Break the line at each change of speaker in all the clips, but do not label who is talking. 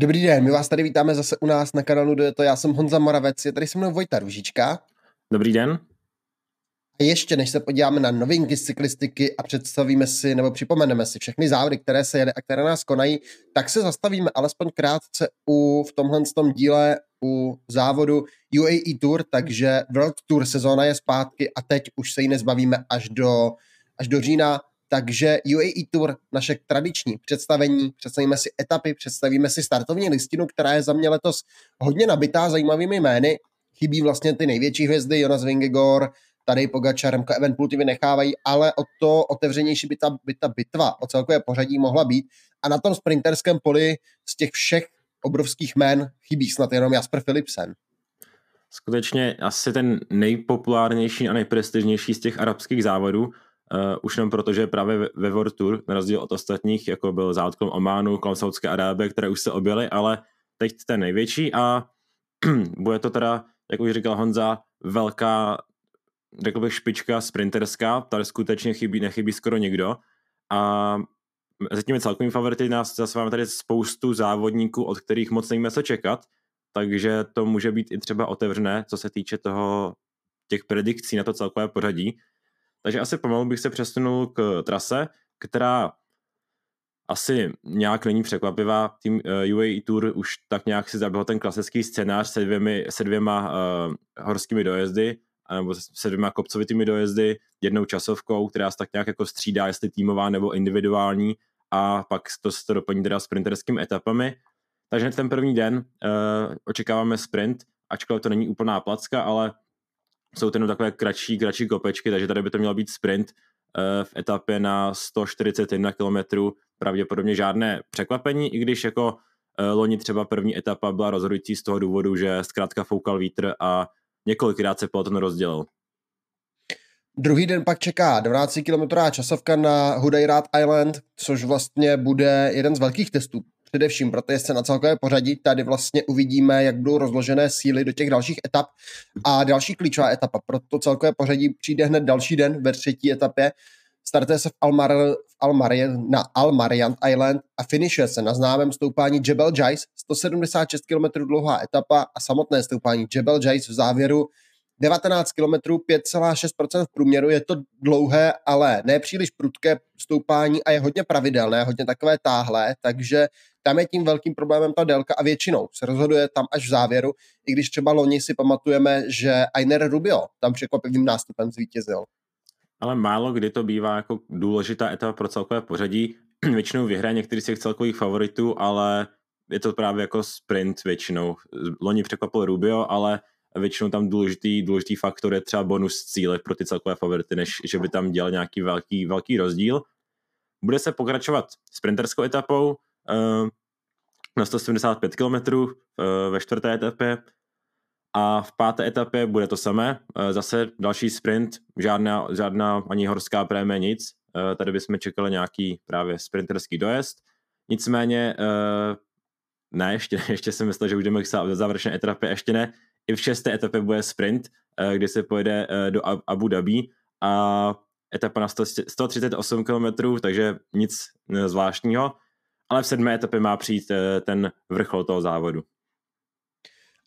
Dobrý den, my vás tady vítáme zase u nás na kanálu Do to. Já jsem Honza Moravec, je tady se mnou Vojta Ružička.
Dobrý den.
A ještě než se podíváme na novinky z cyklistiky a představíme si nebo připomeneme si všechny závody, které se jede a které nás konají, tak se zastavíme alespoň krátce u, v tomhle tom díle u závodu UAE Tour, takže World Tour sezóna je zpátky a teď už se jí nezbavíme až do, až do října. Takže UAE Tour, naše tradiční představení, představíme si etapy, představíme si startovní listinu, která je za mě letos hodně nabitá zajímavými jmény. Chybí vlastně ty největší hvězdy, Jonas Vingegaard, tady Pogačar, Remco Evenpool ty vynechávají, ale o to otevřenější by ta, by ta bitva o celkové pořadí mohla být. A na tom sprinterském poli z těch všech obrovských jmén chybí snad jenom Jasper Philipsen.
Skutečně asi ten nejpopulárnější a nejprestižnější z těch arabských závodů, Uh, už jenom proto, že právě ve World Tour, na rozdíl od ostatních, jako byl závod kolem Ománu, kolem Saudské Arábie, které už se objely, ale teď ten největší a bude to teda, jak už říkal Honza, velká, řekl bych, špička sprinterská, tady skutečně chybí, nechybí skoro nikdo. A mezi těmi celkovými favority nás zase máme tady spoustu závodníků, od kterých moc nevíme co čekat, takže to může být i třeba otevřené, co se týče toho těch predikcí na to celkové pořadí. Takže asi pomalu bych se přesunul k trase, která asi nějak není překvapivá. Tým uh, UAE Tour už tak nějak si zabil ten klasický scénář se, dvěmi, se dvěma uh, horskými dojezdy, nebo se dvěma kopcovitými dojezdy, jednou časovkou, která se tak nějak jako střídá, jestli týmová nebo individuální, a pak to se to doplní teda sprinterskými etapami. Takže ten první den uh, očekáváme sprint, ačkoliv to není úplná placka, ale jsou to jenom takové kratší, kratší kopečky, takže tady by to mělo být sprint uh, v etapě na 141 km, pravděpodobně žádné překvapení, i když jako uh, loni třeba první etapa byla rozhodující z toho důvodu, že zkrátka foukal vítr a několikrát se peloton rozdělil.
Druhý den pak čeká 12 km časovka na Hudayrat Island, což vlastně bude jeden z velkých testů především pro se na celkové pořadí. Tady vlastně uvidíme, jak budou rozložené síly do těch dalších etap. A další klíčová etapa pro to celkové pořadí přijde hned další den ve třetí etapě. Startuje se v, Almar, v Almar, na Almariant Island a finišuje se na známém stoupání Jebel Jais, 176 km dlouhá etapa a samotné stoupání Jebel Jais v závěru 19 km, 5,6% v průměru, je to dlouhé, ale ne příliš prudké stoupání a je hodně pravidelné, hodně takové táhlé, takže tam je tím velkým problémem ta délka a většinou se rozhoduje tam až v závěru, i když třeba loni si pamatujeme, že Ainer Rubio tam překvapivým nástupem zvítězil.
Ale málo kdy to bývá jako důležitá etapa pro celkové pořadí. Většinou vyhraje některý z těch celkových favoritů, ale je to právě jako sprint většinou. Loni překvapil Rubio, ale většinou tam důležitý, důležitý faktor je třeba bonus cíle pro ty celkové favority, než že by tam dělal nějaký velký, velký rozdíl. Bude se pokračovat sprinterskou etapou uh, na 175 km uh, ve čtvrté etapě a v páté etapě bude to samé. Uh, zase další sprint, žádná, žádná ani horská prémie, nic. Uh, tady bychom čekali nějaký právě sprinterský dojezd. Nicméně ne, ještě, ještě jsem myslel, že už jdeme k závěrečné etapě, ještě ne i v šesté etapě bude sprint, eh, kdy se pojede eh, do Abu Dhabi a etapa na 138 km, takže nic eh, zvláštního, ale v sedmé etapě má přijít ten vrchol toho závodu.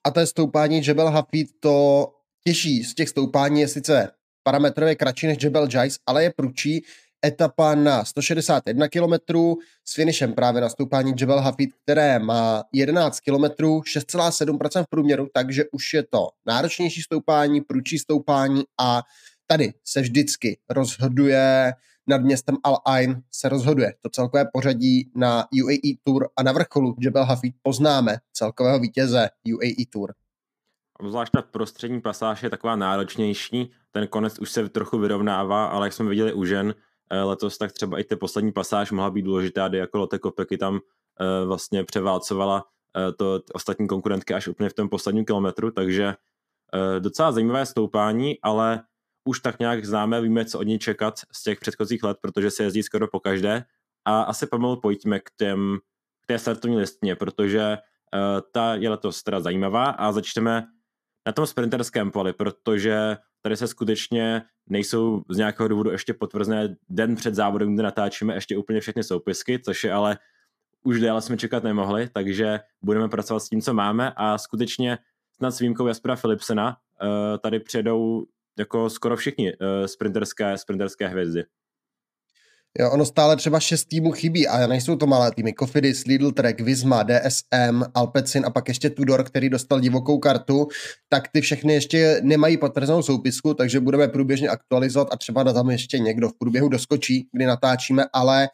A to je stoupání Jebel Hafid, to těžší z těch stoupání je sice parametrově kratší než Jebel Jais, ale je prudší etapa na 161 km s finišem právě na stoupání Jebel Hafid, které má 11 km, 6,7% v průměru, takže už je to náročnější stoupání, průčí stoupání a tady se vždycky rozhoduje nad městem Al Ain se rozhoduje. To celkové pořadí na UAE Tour a na vrcholu Jebel Hafid poznáme celkového vítěze UAE Tour.
Zvlášť ta prostřední pasáž je taková náročnější, ten konec už se trochu vyrovnává, ale jak jsme viděli u žen, Eh, letos, tak třeba i ty poslední pasáž mohla být důležitá, kdy jako Lotte Kopecky tam eh, vlastně převálcovala eh, to ostatní konkurentky až úplně v tom posledním kilometru, takže docela zajímavé stoupání, ale už tak nějak známe, víme, co od ní čekat z těch předchozích let, protože se jezdí skoro po každé. A asi pomalu pojďme k, těm, k té startovní listině, protože ta je letos teda zajímavá a začneme na tom sprinterském poli, protože tady se skutečně nejsou z nějakého důvodu ještě potvrzené den před závodem, kde natáčíme ještě úplně všechny soupisky, což je ale už déle jsme čekat nemohli, takže budeme pracovat s tím, co máme a skutečně snad s výjimkou Jaspera Philipsena uh, tady přijedou jako skoro všichni uh, sprinterské, sprinterské hvězdy.
Jo, ono stále třeba šest týmů chybí a nejsou to malé týmy. Kofidis, Lidl Trek, Visma, DSM, Alpecin a pak ještě Tudor, který dostal divokou kartu, tak ty všechny ještě nemají potvrzenou soupisku, takže budeme průběžně aktualizovat a třeba na tam ještě někdo v průběhu doskočí, kdy natáčíme, ale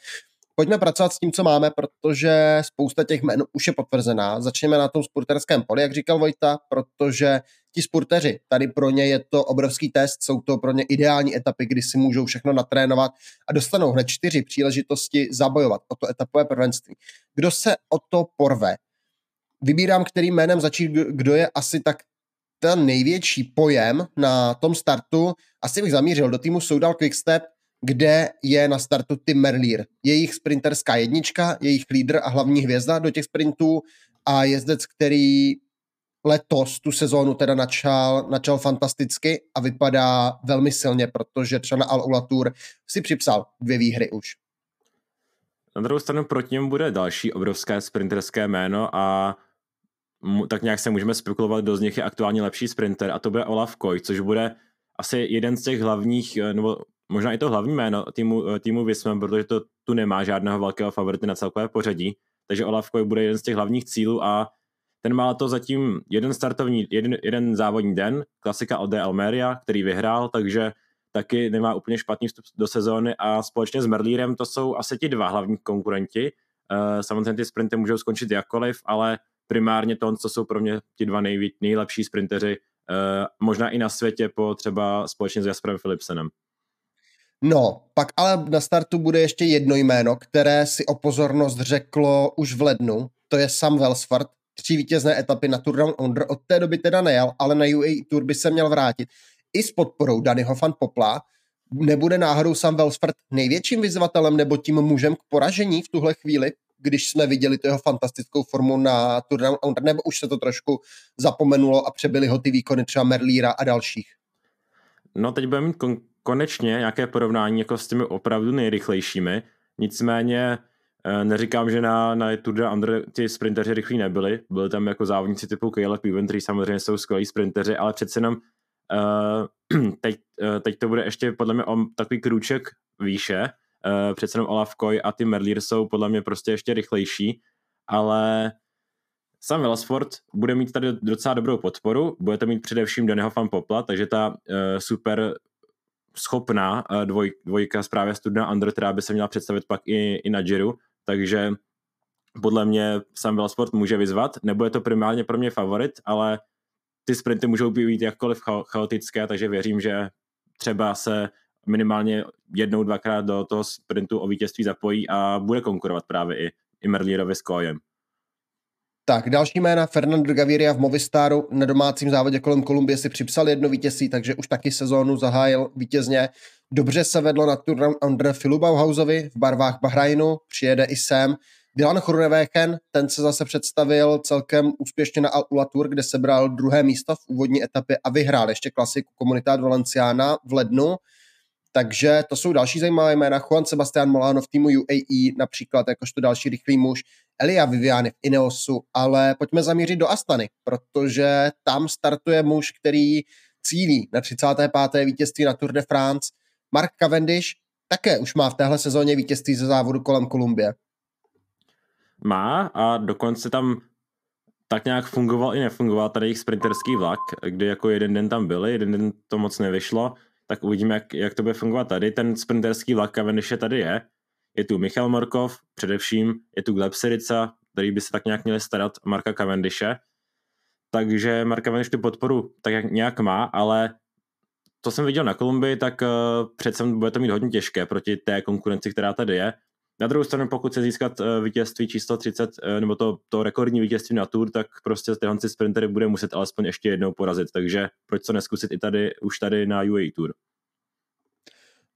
pojďme pracovat s tím, co máme, protože spousta těch jmen už je potvrzená. Začněme na tom spurterském poli, jak říkal Vojta, protože ti spurteři, tady pro ně je to obrovský test, jsou to pro ně ideální etapy, kdy si můžou všechno natrénovat a dostanou hned čtyři příležitosti zabojovat o to etapové prvenství. Kdo se o to porve? Vybírám, kterým jménem začít, kdo je asi tak ten největší pojem na tom startu. Asi bych zamířil do týmu Soudal Quickstep, kde je na startu Tim Merlier. Jejich sprinterská jednička, jejich lídr a hlavní hvězda do těch sprintů a jezdec, který letos tu sezónu teda načal, načal fantasticky a vypadá velmi silně, protože třeba na Al Ulatur si připsal dvě výhry už.
Na druhou stranu proti němu bude další obrovské sprinterské jméno a tak nějak se můžeme spekulovat, kdo z nich je aktuálně lepší sprinter a to bude Olaf Koj, což bude asi jeden z těch hlavních, eh, nebo možná i to hlavní jméno týmu, eh, týmu Visma, protože to tu nemá žádného velkého favority na celkové pořadí, takže Olaf Koj bude jeden z těch hlavních cílů a ten má to zatím jeden startovní, jeden, jeden závodní den, klasika od Almeria, který vyhrál, takže taky nemá úplně špatný vstup do sezóny a společně s Merlírem to jsou asi ti dva hlavní konkurenti. Uh, samozřejmě ty sprinty můžou skončit jakkoliv, ale primárně to, co jsou pro mě ti dva nejví, nejlepší sprinteři, uh, možná i na světě po třeba společně s Jasperem Philipsenem.
No, pak ale na startu bude ještě jedno jméno, které si o pozornost řeklo už v lednu, to je Sam Welsford, tři vítězné etapy na Tour Down Under, od té doby teda nejel, ale na UAE Tour by se měl vrátit. I s podporou Danyho van Popla nebude náhodou Sam Welsford největším vyzvatelem nebo tím mužem k poražení v tuhle chvíli, když jsme viděli tu jeho fantastickou formu na Tour Down Under, nebo už se to trošku zapomenulo a přebyli ho ty výkony třeba Merlíra a dalších?
No teď budeme mít kon- konečně nějaké porovnání jako s těmi opravdu nejrychlejšími, nicméně Eh, neříkám, že na, na Tour de Under ty sprinteři rychlí nebyli, byli tam jako závodníci typu Caleb Ewan, kteří samozřejmě jsou skvělí sprinteři, ale přece jenom uh, teď, uh, teď to bude ještě podle mě o takový krůček výše, uh, přece jenom Olaf Koy a ty Merlier jsou podle mě prostě ještě rychlejší, ale sam Wellsford bude mít tady docela dobrou podporu, budete mít především Daného Fan Popla, takže ta uh, super schopná dvoj, dvojka z právě Studna Under, která by se měla představit pak i, i na Jiru, takže podle mě Sam Sport může vyzvat. Nebude to primárně pro mě favorit, ale ty sprinty můžou být jakkoliv chaotické, takže věřím, že třeba se minimálně jednou, dvakrát do toho sprintu o vítězství zapojí a bude konkurovat právě i, i Merlírovi s Kojem.
Tak, další jména Fernando Gaviria v Movistaru na domácím závodě kolem Kolumbie si připsal jedno vítězství, takže už taky sezónu zahájil vítězně. Dobře se vedlo na Tour Under Filu Bauhausovi v barvách Bahrajnu, přijede i sem. Dylan Chornewegen, ten se zase představil celkem úspěšně na Al Tour, kde sebral druhé místo v úvodní etapě a vyhrál ještě klasiku Comunidad Valenciana v lednu. Takže to jsou další zajímavé jména. Juan Sebastian Molano v týmu UAE například, jakožto další rychlý muž. Elia Viviani v Ineosu, ale pojďme zamířit do Astany, protože tam startuje muž, který cílí na 35. vítězství na Tour de France. Mark Cavendish také už má v téhle sezóně vítězství ze závodu kolem Kolumbie.
Má a dokonce tam tak nějak fungoval i nefungoval tady jejich sprinterský vlak, kdy jako jeden den tam byli, jeden den to moc nevyšlo, tak uvidíme, jak, jak to bude fungovat tady. Ten sprinterský vlak Cavendishe tady je. Je tu Michal Morkov, především je tu Gleb Syrica, který by se tak nějak měli starat Marka Cavendishe. Takže Mark Cavendish tu podporu tak jak nějak má, ale to jsem viděl na Kolumbii, tak uh, přece bude to mít hodně těžké proti té konkurenci, která tady je. Na druhou stranu, pokud se získat uh, vítězství číslo 30, uh, nebo to, to rekordní vítězství na Tour, tak prostě tyhle sprintery bude muset alespoň ještě jednou porazit, takže proč to neskusit i tady, už tady na UAE Tour.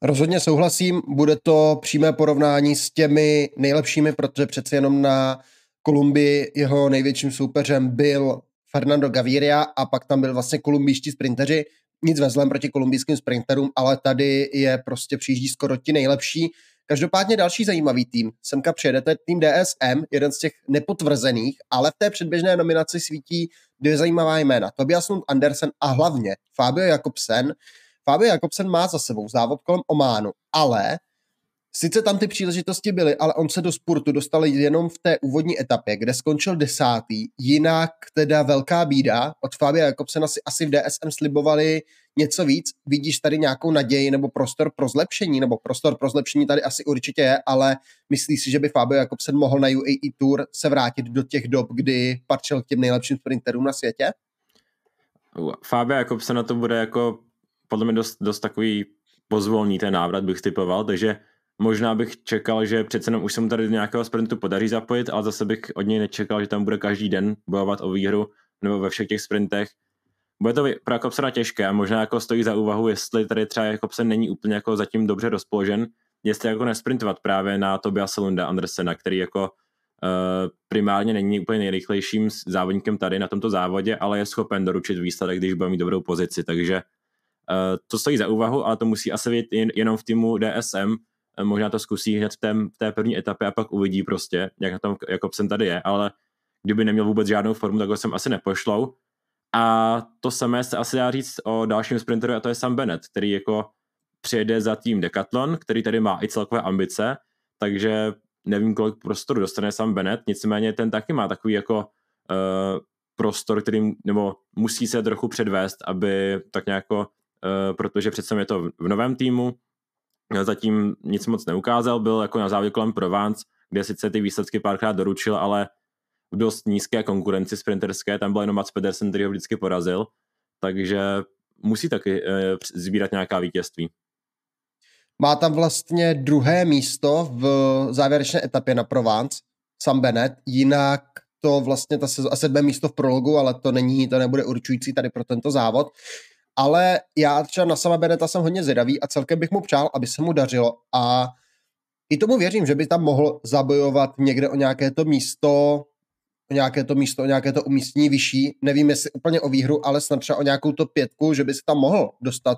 Rozhodně souhlasím, bude to přímé porovnání s těmi nejlepšími, protože přece jenom na Kolumbii jeho největším soupeřem byl Fernando Gaviria a pak tam byl vlastně kolumbijští sprinteři, nic ve zlem proti kolumbijským sprinterům, ale tady je prostě přijíždí skoro ti nejlepší. Každopádně další zajímavý tým, semka přijede, to je tým DSM, jeden z těch nepotvrzených, ale v té předběžné nominaci svítí dvě zajímavá jména. Tobias Lund Andersen a hlavně Fabio Jakobsen. Fabio Jakobsen má za sebou závod kolem Ománu, ale Sice tam ty příležitosti byly, ale on se do spurtu dostal jenom v té úvodní etapě, kde skončil desátý. Jinak teda velká bída. Od Fabia Jakobsena si asi v DSM slibovali něco víc. Vidíš tady nějakou naději nebo prostor pro zlepšení? Nebo prostor pro zlepšení tady asi určitě je, ale myslíš si, že by Fabio Jakobsen mohl na UAE Tour se vrátit do těch dob, kdy patřil k těm nejlepším sprinterům na světě?
Fabio Jakobsen to bude jako podle mě dost, dost takový pozvolný ten návrat bych typoval, takže Možná bych čekal, že přece jenom už se mu tady do nějakého sprintu podaří zapojit, ale zase bych od něj nečekal, že tam bude každý den bojovat o výhru nebo ve všech těch sprintech. Bude to pro Jakobsena těžké a možná jako stojí za úvahu, jestli tady třeba Jakobsen není úplně jako zatím dobře rozpoložen, jestli jako nesprintovat právě na Tobia Selunda Andersena, který jako uh, primárně není úplně nejrychlejším závodníkem tady na tomto závodě, ale je schopen doručit výsledek, když bude mít dobrou pozici, takže uh, to stojí za úvahu, ale to musí asi být jen, jenom v týmu DSM, možná to zkusí hned v té, v té první etapě a pak uvidí prostě, jak na tom Jakobsen tady je, ale kdyby neměl vůbec žádnou formu, tak ho sem asi nepošlou. A to samé se asi dá říct o dalším sprinteru a to je Sam Bennett, který jako přijede za tým Decathlon, který tady má i celkové ambice, takže nevím, kolik prostoru dostane Sam Bennett, nicméně ten taky má takový jako uh, prostor, který nebo musí se trochu předvést, aby tak nějak, uh, protože přece je to v novém týmu, zatím nic moc neukázal, byl jako na závodě kolem Provence, kde sice ty výsledky párkrát doručil, ale v dost nízké konkurenci sprinterské, tam byl jenom Mats Pedersen, který ho vždycky porazil, takže musí taky sbírat nějaká vítězství.
Má tam vlastně druhé místo v závěrečné etapě na Provence, Sam Bennett, jinak to vlastně ta sezóna, sedmé místo v prologu, ale to není, to nebude určující tady pro tento závod ale já třeba na sama Beneta jsem hodně zvědavý a celkem bych mu přál, aby se mu dařilo a i tomu věřím, že by tam mohl zabojovat někde o nějaké to místo, o nějaké to místo, o nějaké to umístění vyšší. Nevím, jestli úplně o výhru, ale snad třeba o nějakou to pětku, že by se tam mohl dostat.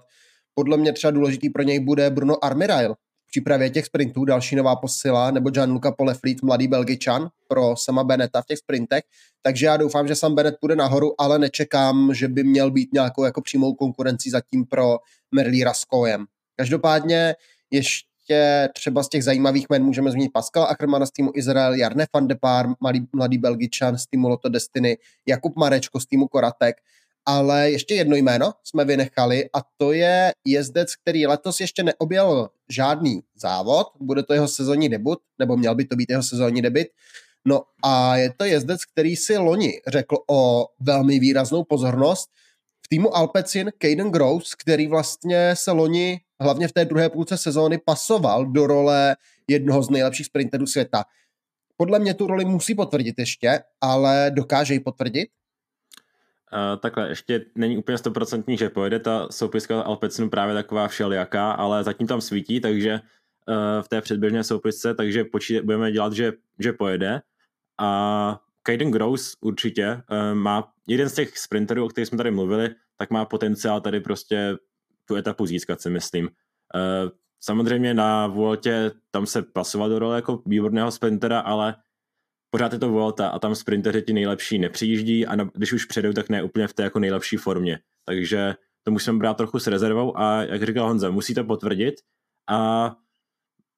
Podle mě třeba důležitý pro něj bude Bruno Armirail, přípravě těch sprintů další nová posila, nebo Gianluca Polefleet, mladý Belgičan pro sama Beneta v těch sprintech. Takže já doufám, že sam Benet půjde nahoru, ale nečekám, že by měl být nějakou jako přímou konkurencí zatím pro Merlí Raskojem. Každopádně ještě třeba z těch zajímavých men můžeme zmínit Pascal Ackermana z týmu Izrael, Jarne van de Paar, mladý, mladý Belgičan z týmu Lotto Destiny, Jakub Marečko z týmu Koratek, ale ještě jedno jméno jsme vynechali a to je jezdec, který letos ještě neobjel žádný závod, bude to jeho sezónní debut, nebo měl by to být jeho sezónní debut. No a je to jezdec, který si loni řekl o velmi výraznou pozornost v týmu Alpecin Caden Gross, který vlastně se loni hlavně v té druhé půlce sezóny pasoval do role jednoho z nejlepších sprinterů světa. Podle mě tu roli musí potvrdit ještě, ale dokáže ji potvrdit?
Uh, takhle, ještě není úplně stoprocentní, že pojede ta soupiska Alpecinu právě taková všelijaká, ale zatím tam svítí, takže uh, v té předběžné soupisce, takže počít, budeme dělat, že, že pojede. A Kaiden Gross určitě uh, má jeden z těch sprinterů, o kterých jsme tady mluvili, tak má potenciál tady prostě tu etapu získat, si myslím. Uh, samozřejmě na Vueltě tam se pasoval do role jako výborného sprintera, ale pořád je to Volta a tam sprinteři ti nejlepší nepřijíždí a na, když už předou, tak ne úplně v té jako nejlepší formě. Takže to musíme brát trochu s rezervou a jak říkal Honza, musí to potvrdit a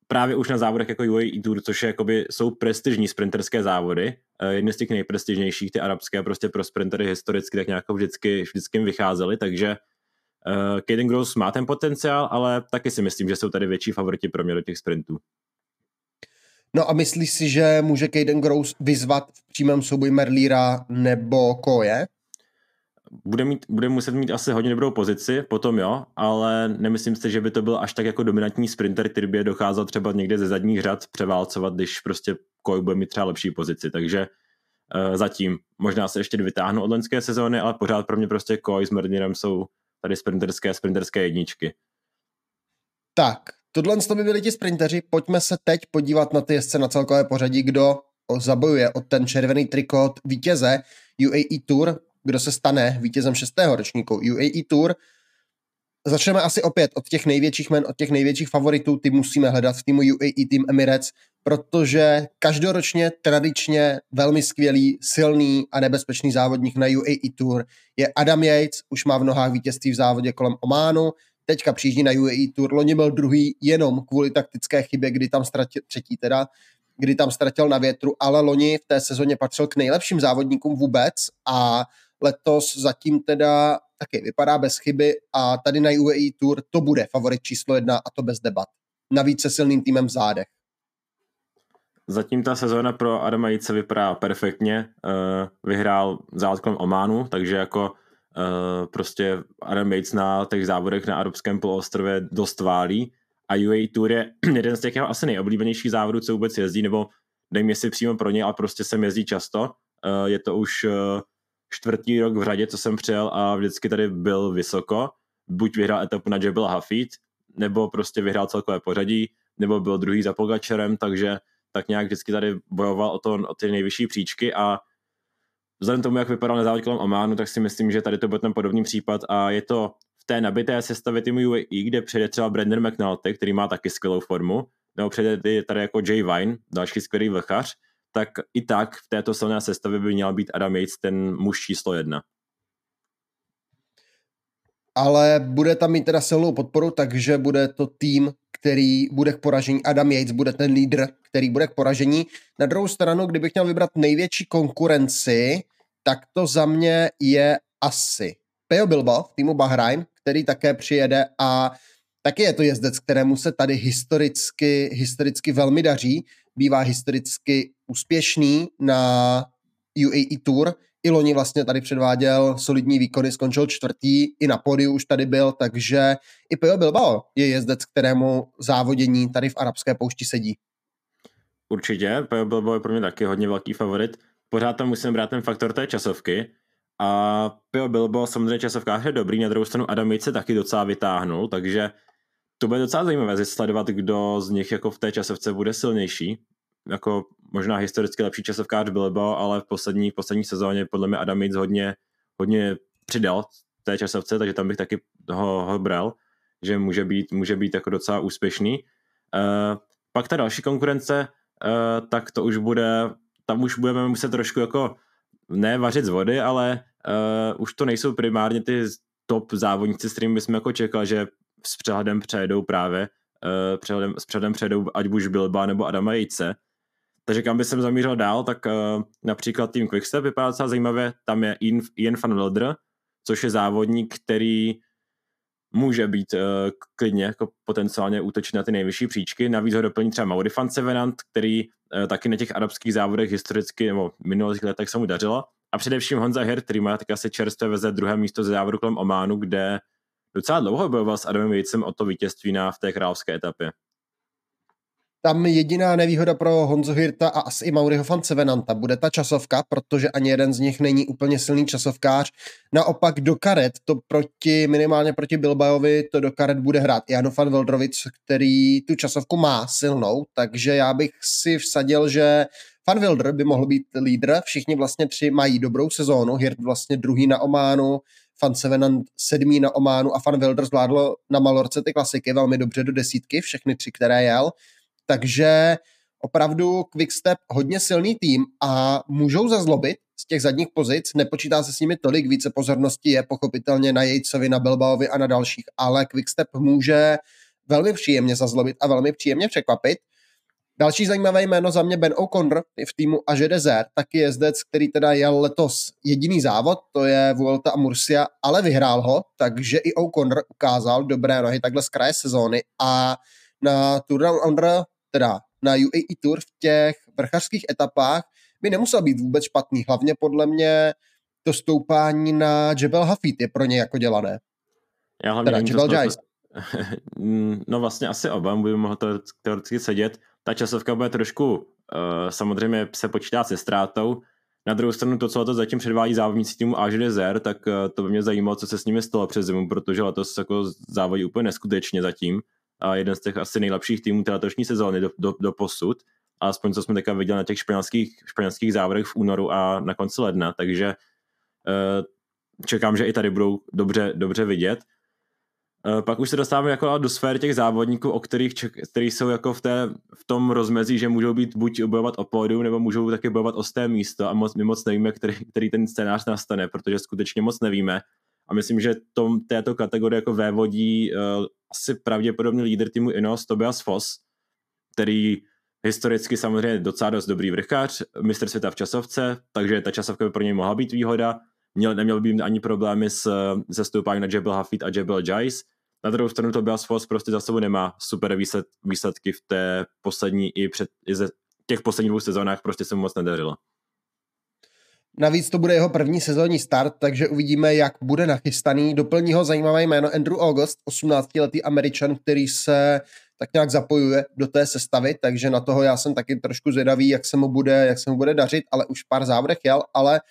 právě už na závodech jako UAE Tour, což je, jakoby, jsou prestižní sprinterské závody, eh, jedny z těch nejprestižnějších, ty arabské, prostě pro sprintery historicky tak nějak vždycky, vždycky vycházely, takže uh, Caden Gross má ten potenciál, ale taky si myslím, že jsou tady větší favoriti pro mě do těch sprintů.
No a myslíš si, že může Caden Gross vyzvat v přímém souboji Merlíra nebo Koje?
Bude, mít, bude muset mít asi hodně dobrou pozici, potom jo, ale nemyslím si, že by to byl až tak jako dominantní sprinter, který by je docházel třeba někde ze zadních řad převálcovat, když prostě Koj bude mít třeba lepší pozici, takže uh, zatím možná se ještě vytáhnu od loňské sezóny, ale pořád pro mě prostě Koj s Merlírem jsou tady sprinterské, sprinterské jedničky.
Tak, Tohle by byli ti sprinteři, pojďme se teď podívat na ty jezdce na celkové pořadí, kdo zabojuje od ten červený trikot vítěze UAE Tour, kdo se stane vítězem šestého ročníku UAE Tour. začneme asi opět od těch největších men, od těch největších favoritů, ty musíme hledat v týmu UAE Team Emirates, protože každoročně tradičně velmi skvělý, silný a nebezpečný závodník na UAE Tour je Adam Yates, už má v nohách vítězství v závodě kolem Ománu, teďka přijíždí na UAE Tour, loni byl druhý jenom kvůli taktické chybě, kdy tam ztratil, třetí teda, kdy tam ztratil na větru, ale loni v té sezóně patřil k nejlepším závodníkům vůbec a letos zatím teda taky vypadá bez chyby a tady na UAE Tour to bude favorit číslo jedna a to bez debat. Navíc se silným týmem v zádech.
Zatím ta sezóna pro Adama Jice vypadá perfektně. Uh, vyhrál závod Ománu, takže jako uh, prostě Adam Yates na těch závodech na arabském poloostrově dost válí a UAE Tour je jeden z těch jeho asi nejoblíbenějších závodů, co vůbec jezdí, nebo nevím jestli přímo pro ně, ale prostě sem jezdí často. Uh, je to už uh, čtvrtý rok v řadě, co jsem přijel a vždycky tady byl vysoko. Buď vyhrál etapu na Jebel Hafid, nebo prostě vyhrál celkové pořadí, nebo byl druhý za Pogačerem, takže tak nějak vždycky tady bojoval o, to, o ty nejvyšší příčky a vzhledem tomu, jak vypadal na závod kolem Ománu, tak si myslím, že tady to bude ten podobný případ a je to v té nabité sestavě týmu UAE, kde přijde třeba Brandon McNulty, který má taky skvělou formu, nebo přijde tady jako Jay Vine, další skvělý vlchař, tak i tak v této silné sestavě by měl být Adam Yates ten muž číslo jedna.
Ale bude tam mít teda silnou podporu, takže bude to tým, který bude k poražení. Adam Yates bude ten lídr, který bude k poražení. Na druhou stranu, kdybych měl vybrat největší konkurenci, tak to za mě je asi Pejo Bilbo v týmu Bahrain, který také přijede a taky je to jezdec, kterému se tady historicky, historicky velmi daří bývá historicky úspěšný na UAE Tour. I loni vlastně tady předváděl solidní výkony, skončil čtvrtý, i na podiu už tady byl, takže i Pio Bilbao je jezdec, kterému závodění tady v arabské poušti sedí.
Určitě, Pio Bilbao je pro mě taky hodně velký favorit. Pořád tam musím brát ten faktor té časovky, a Pio Bilbo samozřejmě časovkář je dobrý, na druhou stranu Adam se taky docela vytáhnul, takže to bude docela zajímavé sledovat, kdo z nich jako v té časovce bude silnější. Jako možná historicky lepší časovkář Bilbo, ale v poslední, v poslední sezóně podle mě Adam Yates hodně, hodně přidal té časovce, takže tam bych taky ho, ho bral, že může být, může být jako docela úspěšný. Uh, pak ta další konkurence, uh, tak to už bude, tam už budeme muset trošku jako ne vařit z vody, ale uh, už to nejsou primárně ty top závodníci, s kterými jsme jako čekali, že s přehledem přejedou právě, uh, přehledem, s přehledem přejedou ať už Bilba nebo Adama Jejce. Takže kam by jsem zamířil dál, tak uh, například tým Quickstep vypadá docela zajímavě, tam je Ian, van Wilder, což je závodník, který může být uh, klidně jako potenciálně útočit na ty nejvyšší příčky. Navíc ho doplní třeba Mauri van Sevenant, který uh, taky na těch arabských závodech historicky nebo v minulých letech se mu dařilo. A především Honza Her, který má tak asi čerstvě veze druhé místo ze závodu kolem Ománu, kde docela dlouho bojoval s Adamem Vejcem o to vítězství na v té královské etapě.
Tam jediná nevýhoda pro Honzo Hirta a asi i Mauriho van Sevenanta bude ta časovka, protože ani jeden z nich není úplně silný časovkář. Naopak do karet to proti, minimálně proti Bilbajovi, to do karet bude hrát Jano van Veldrovic, který tu časovku má silnou, takže já bych si vsadil, že Van Wilder by mohl být lídr, všichni vlastně tři mají dobrou sezónu, Hirt vlastně druhý na Ománu, Van Sevenant sedmý na Ománu a Van Wilder zvládl na Malorce ty klasiky velmi dobře do desítky, všechny tři, které jel. Takže opravdu Quickstep hodně silný tým a můžou zazlobit z těch zadních pozic, nepočítá se s nimi tolik, více pozornosti je pochopitelně na Jejcovi, na Bilbaovi a na dalších, ale Quickstep může velmi příjemně zazlobit a velmi příjemně překvapit. Další zajímavé jméno za mě Ben O'Connor v týmu Aže Desert, taky jezdec, který teda jel letos jediný závod, to je Vuelta a Murcia, ale vyhrál ho, takže i O'Connor ukázal dobré nohy takhle z kraje sezóny. A na Tour Down Under teda na UAE Tour v těch vrchařských etapách by nemusel být vůbec špatný. Hlavně podle mě to stoupání na Jebel Hafid je pro ně jako dělané.
Já hlavně teda, Jebel Jais. No vlastně asi oba by mohl to teoreticky sedět. Ta časovka bude trošku, uh, samozřejmě se počítá se ztrátou. Na druhou stranu to, co letos zatím předvádí závodníci týmu AG Desert, tak uh, to by mě zajímalo, co se s nimi stalo přes zimu, protože letos jako závodí úplně neskutečně zatím a jeden z těch asi nejlepších týmů té letošní sezóny do, do, do posud. Aspoň co jsme teďka viděli na těch španělských, španělských závodech v únoru a na konci ledna, takže uh, čekám, že i tady budou dobře, dobře vidět. Eh, pak už se dostáváme jako do sféry těch závodníků, o kterých, který jsou jako v, té, v tom rozmezí, že můžou být buď bojovat o pódium, nebo můžou taky bojovat o té místo a moc, my moc nevíme, který, který ten scénář nastane, protože skutečně moc nevíme. A myslím, že tom, této kategorie jako vévodí uh, asi pravděpodobně lídr týmu Inos, Tobias Foss, který historicky samozřejmě docela dost dobrý vrchař, mistr světa v časovce, takže ta časovka by pro něj mohla být výhoda. Měl, neměl by mít ani problémy s, se stoupáním na Jebel Hafid a Jebel Jais. Na druhou stranu Tobias Foss prostě za sebou nemá super výsled, výsledky v té poslední i před i ze těch posledních dvou sezónách prostě se mu moc nedařilo.
Navíc to bude jeho první sezónní start, takže uvidíme, jak bude nachystaný. Doplní ho zajímavé jméno Andrew August, 18-letý američan, který se tak nějak zapojuje do té sestavy, takže na toho já jsem taky trošku zvědavý, jak se mu bude, jak se mu bude dařit, ale už pár závodech jel, ale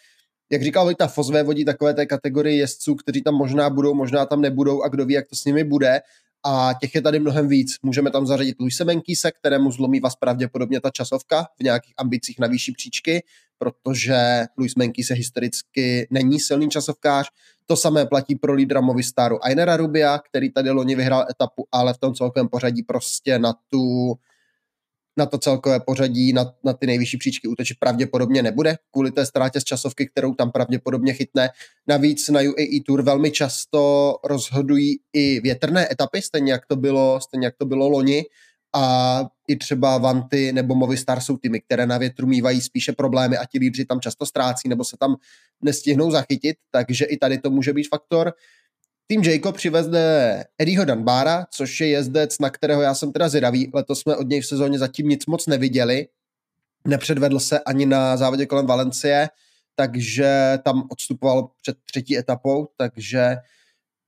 jak říkal Vojta, Fozvé vodí takové té kategorii jezdců, kteří tam možná budou, možná tam nebudou a kdo ví, jak to s nimi bude. A těch je tady mnohem víc. Můžeme tam zařadit Luise Menkise, kterému zlomí vás pravděpodobně ta časovka v nějakých ambicích na výšší příčky, protože Luis Menkise historicky není silný časovkář. To samé platí pro lídra Movistaru Ainera Rubia, který tady loni vyhrál etapu, ale v tom celkovém pořadí prostě na tu na to celkové pořadí, na, na ty nejvyšší příčky útočit pravděpodobně nebude, kvůli té ztrátě z časovky, kterou tam pravděpodobně chytne. Navíc na UAE Tour velmi často rozhodují i větrné etapy, stejně jak to bylo, stejně jak to bylo loni, a i třeba Vanty nebo Movistar jsou týmy, které na větru mývají spíše problémy a ti lídři tam často ztrácí nebo se tam nestihnou zachytit, takže i tady to může být faktor. Tým Jacob přivezde Eddieho Danbára, což je jezdec, na kterého já jsem teda zvědavý. Letos jsme od něj v sezóně zatím nic moc neviděli. Nepředvedl se ani na závodě kolem Valencie, takže tam odstupoval před třetí etapou, takže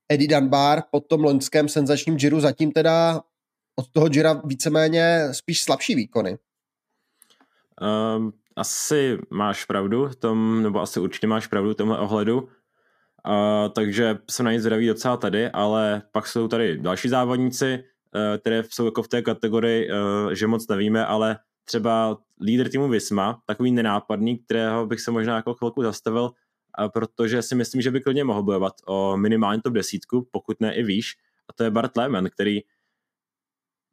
Eddie Danbar po tom loňském senzačním Giro zatím teda od toho Gira víceméně spíš slabší výkony.
Um, asi máš pravdu, tom, nebo asi určitě máš pravdu v tomhle ohledu. Uh, takže jsem na ně zvědavý docela tady, ale pak jsou tady další závodníci, uh, které jsou jako v té kategorii, uh, že moc nevíme, ale třeba lídr týmu Visma, takový nenápadný, kterého bych se možná jako chvilku zastavil, uh, protože si myslím, že by klidně mohl bojovat o minimálně top desítku, pokud ne i výš, a to je Bart Lehman, který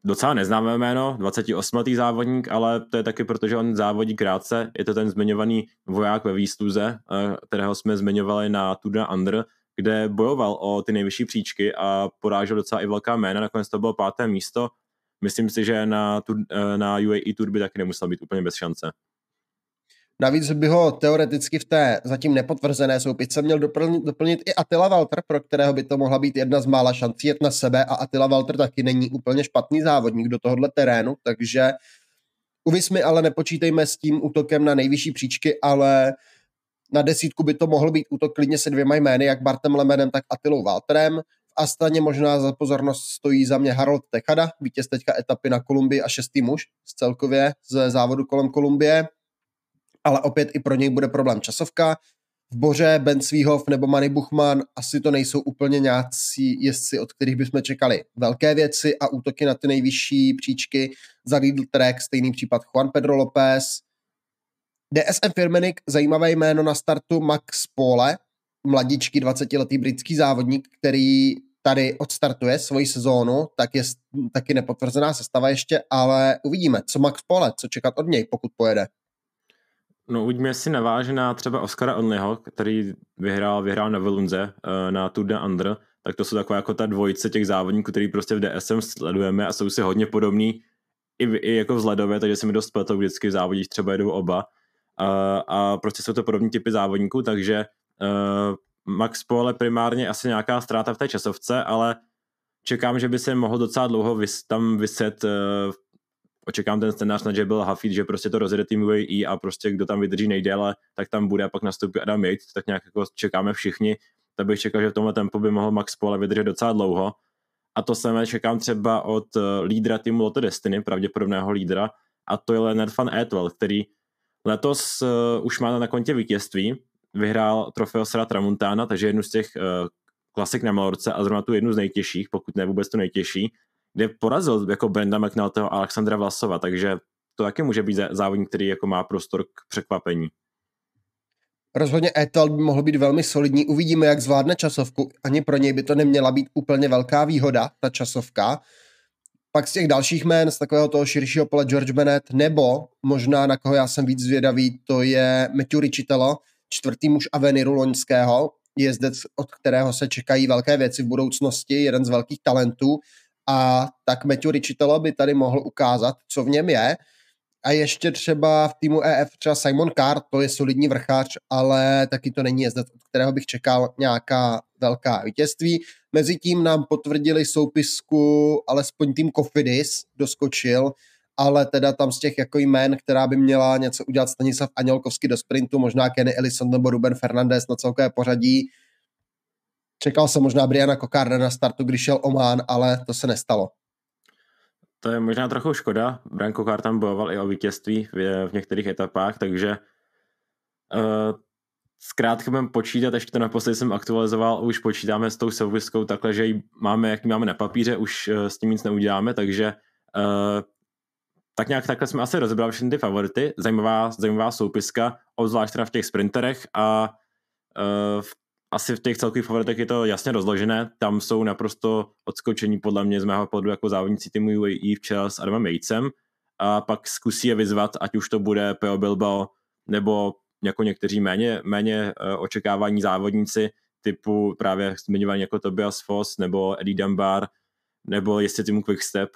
docela neznámé jméno, 28. závodník, ale to je taky proto, že on závodí krátce. Je to ten zmiňovaný voják ve výstuze, eh, kterého jsme zmiňovali na de Under, kde bojoval o ty nejvyšší příčky a porážel docela i velká jména, nakonec to bylo páté místo. Myslím si, že na, eh, na UAE Tour by taky nemusel být úplně bez šance.
Navíc by ho teoreticky v té zatím nepotvrzené soupice měl doplnit, doplnit i Attila Walter, pro kterého by to mohla být jedna z mála šancí jet na sebe a Attila Walter taky není úplně špatný závodník do tohohle terénu, takže uvysmi ale nepočítejme s tím útokem na nejvyšší příčky, ale na desítku by to mohl být útok klidně se dvěma jmény, jak Bartem Lemenem, tak Attilou Walterem. V Astaně možná za pozornost stojí za mě Harold Techada, vítěz teďka etapy na Kolumbii a šestý muž z celkově ze závodu kolem Kolumbie ale opět i pro něj bude problém časovka. V Boře, Ben Svíhov nebo Manny Buchman asi to nejsou úplně nějací jezdci, od kterých bychom čekali velké věci a útoky na ty nejvyšší příčky. Za Lidl Trek stejný případ Juan Pedro López. DSM Firmenik, zajímavé jméno na startu Max Pole, mladíčký 20-letý britský závodník, který tady odstartuje svoji sezónu, tak je taky nepotvrzená sestava ještě, ale uvidíme, co Max Pole, co čekat od něj, pokud pojede.
No uvidíme, jestli naváže na třeba Oscara Onlyho, který vyhrál, vyhrál na Velunze uh, na Tour de Under, tak to jsou taková jako ta dvojice těch závodníků, který prostě v DSM sledujeme a jsou si hodně podobní i, i jako vzhledově, takže se mi dost pletou vždycky v závodích třeba jedou oba. Uh, a prostě jsou to podobní typy závodníků, takže uh, Max Pole primárně asi nějaká ztráta v té časovce, ale čekám, že by se mohl docela dlouho vys, tam vyset uh, očekám ten scénář na Jebel Hafid, že prostě to rozjede tým UAE a prostě kdo tam vydrží nejdéle, tak tam bude a pak nastoupí Adam Yates, tak nějak jako čekáme všichni, tak bych čekal, že v tomhle tempu by mohl Max Pole vydržet docela dlouho. A to samé čekám třeba od eh, lídra týmu Lotto Destiny, pravděpodobného lídra, a to je Leonard van Etwell, který letos uh, už má na kontě vítězství, vyhrál trofeo Sra Tramuntana, takže jednu z těch uh, klasik na Malorce a zrovna tu jednu z nejtěžších, pokud ne vůbec tu nejtěžší kde porazil jako Brenda McNaltyho a Alexandra Vlasova, takže to taky může být závodník, který jako má prostor k překvapení.
Rozhodně Etal by mohl být velmi solidní. Uvidíme, jak zvládne časovku. Ani pro něj by to neměla být úplně velká výhoda, ta časovka. Pak z těch dalších jmén, z takového toho širšího pole George Bennett, nebo možná na koho já jsem víc zvědavý, to je Matthew Richitelo, čtvrtý muž Aveniru loňského, jezdec, od kterého se čekají velké věci v budoucnosti, jeden z velkých talentů. A tak Matthew Richitelo by tady mohl ukázat, co v něm je. A ještě třeba v týmu EF třeba Simon Carr, to je solidní vrchář, ale taky to není jezdec, od kterého bych čekal nějaká velká vítězství. Mezitím nám potvrdili soupisku, alespoň tým Kofidis doskočil, ale teda tam z těch jako jmén, která by měla něco udělat Stanislav Anělkovský do sprintu, možná Kenny Ellison nebo Ruben Fernandez na celkové pořadí. Čekal jsem možná Briana Kokarda na startu, když šel Oman, ale to se nestalo.
To je možná trochu škoda. Brian Kokár tam bojoval i o vítězství v, v některých etapách, takže uh, zkrátka budeme počítat, ještě to naposledy jsem aktualizoval, už počítáme s tou souviskou takhle, že ji máme, jak ji máme na papíře, už uh, s tím nic neuděláme, takže uh, tak nějak takhle jsme asi rozebrali všechny ty favority. Zajímavá, zajímavá soupiska, obzvlášť teda v těch sprinterech a uh, v, asi v těch celkových favoritech je to jasně rozložené. Tam jsou naprosto odskočení podle mě z mého pohledu jako závodníci týmu UAE včera s Adamem Matesem a pak zkusí je vyzvat, ať už to bude Peo Bilbao nebo jako někteří méně, méně uh, očekávání závodníci typu právě zmiňovaný jako Tobias Foss nebo Eddie Dunbar, nebo jestli týmu Quickstep,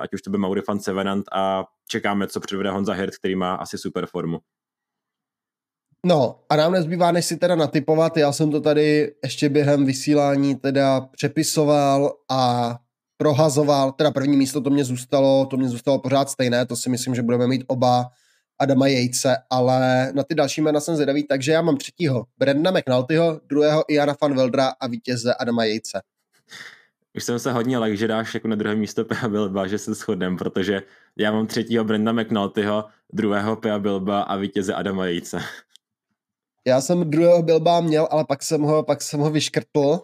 ať už to by Mauri van Sevenant a čekáme, co předvede Honza Hirt, který má asi super formu.
No a nám nezbývá, než si teda natypovat, já jsem to tady ještě během vysílání teda přepisoval a prohazoval, teda první místo to mě zůstalo, to mě zůstalo pořád stejné, to si myslím, že budeme mít oba Adama Jejce, ale na ty další jména jsem zvědavý, takže já mám třetího Brenda McNultyho, druhého Iana van Veldra a vítěze Adama Jejce.
Už jsem se hodně lek, že dáš jako na druhé místo Pia Bilba, že se shodneme, protože já mám třetího Brenda McNultyho, druhého Pia Bilba a vítěze Adama Jejce.
Já jsem druhého Bilba měl, ale pak jsem ho, pak jsem ho vyškrtl,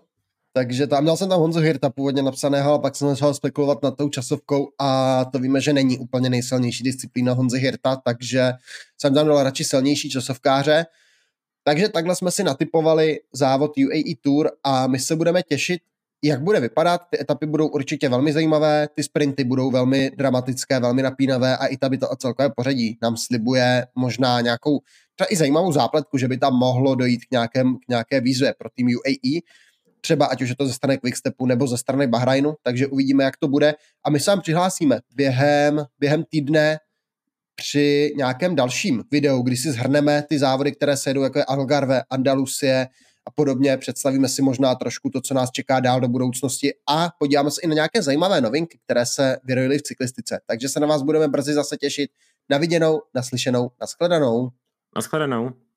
takže tam měl jsem tam Honzo Hirta původně napsaného, ale pak jsem začal spekulovat nad tou časovkou a to víme, že není úplně nejsilnější disciplína Honzy Hirta, takže jsem tam dal radši silnější časovkáře. Takže takhle jsme si natypovali závod UAE Tour a my se budeme těšit jak bude vypadat. Ty etapy budou určitě velmi zajímavé, ty sprinty budou velmi dramatické, velmi napínavé a i ta by to celkové pořadí nám slibuje možná nějakou třeba i zajímavou zápletku, že by tam mohlo dojít k, nějakém, k nějaké výzvě pro tým UAE, třeba ať už je to ze strany Quickstepu nebo ze strany Bahrajnu, takže uvidíme, jak to bude a my se vám přihlásíme během, během týdne při nějakém dalším videu, kdy si zhrneme ty závody, které se jedou, jako je Algarve, Andalusie, a podobně. Představíme si možná trošku to, co nás čeká dál do budoucnosti a podíváme se i na nějaké zajímavé novinky, které se vyrojily v cyklistice. Takže se na vás budeme brzy zase těšit. Na viděnou, naslyšenou, nashledanou.
Nashledanou.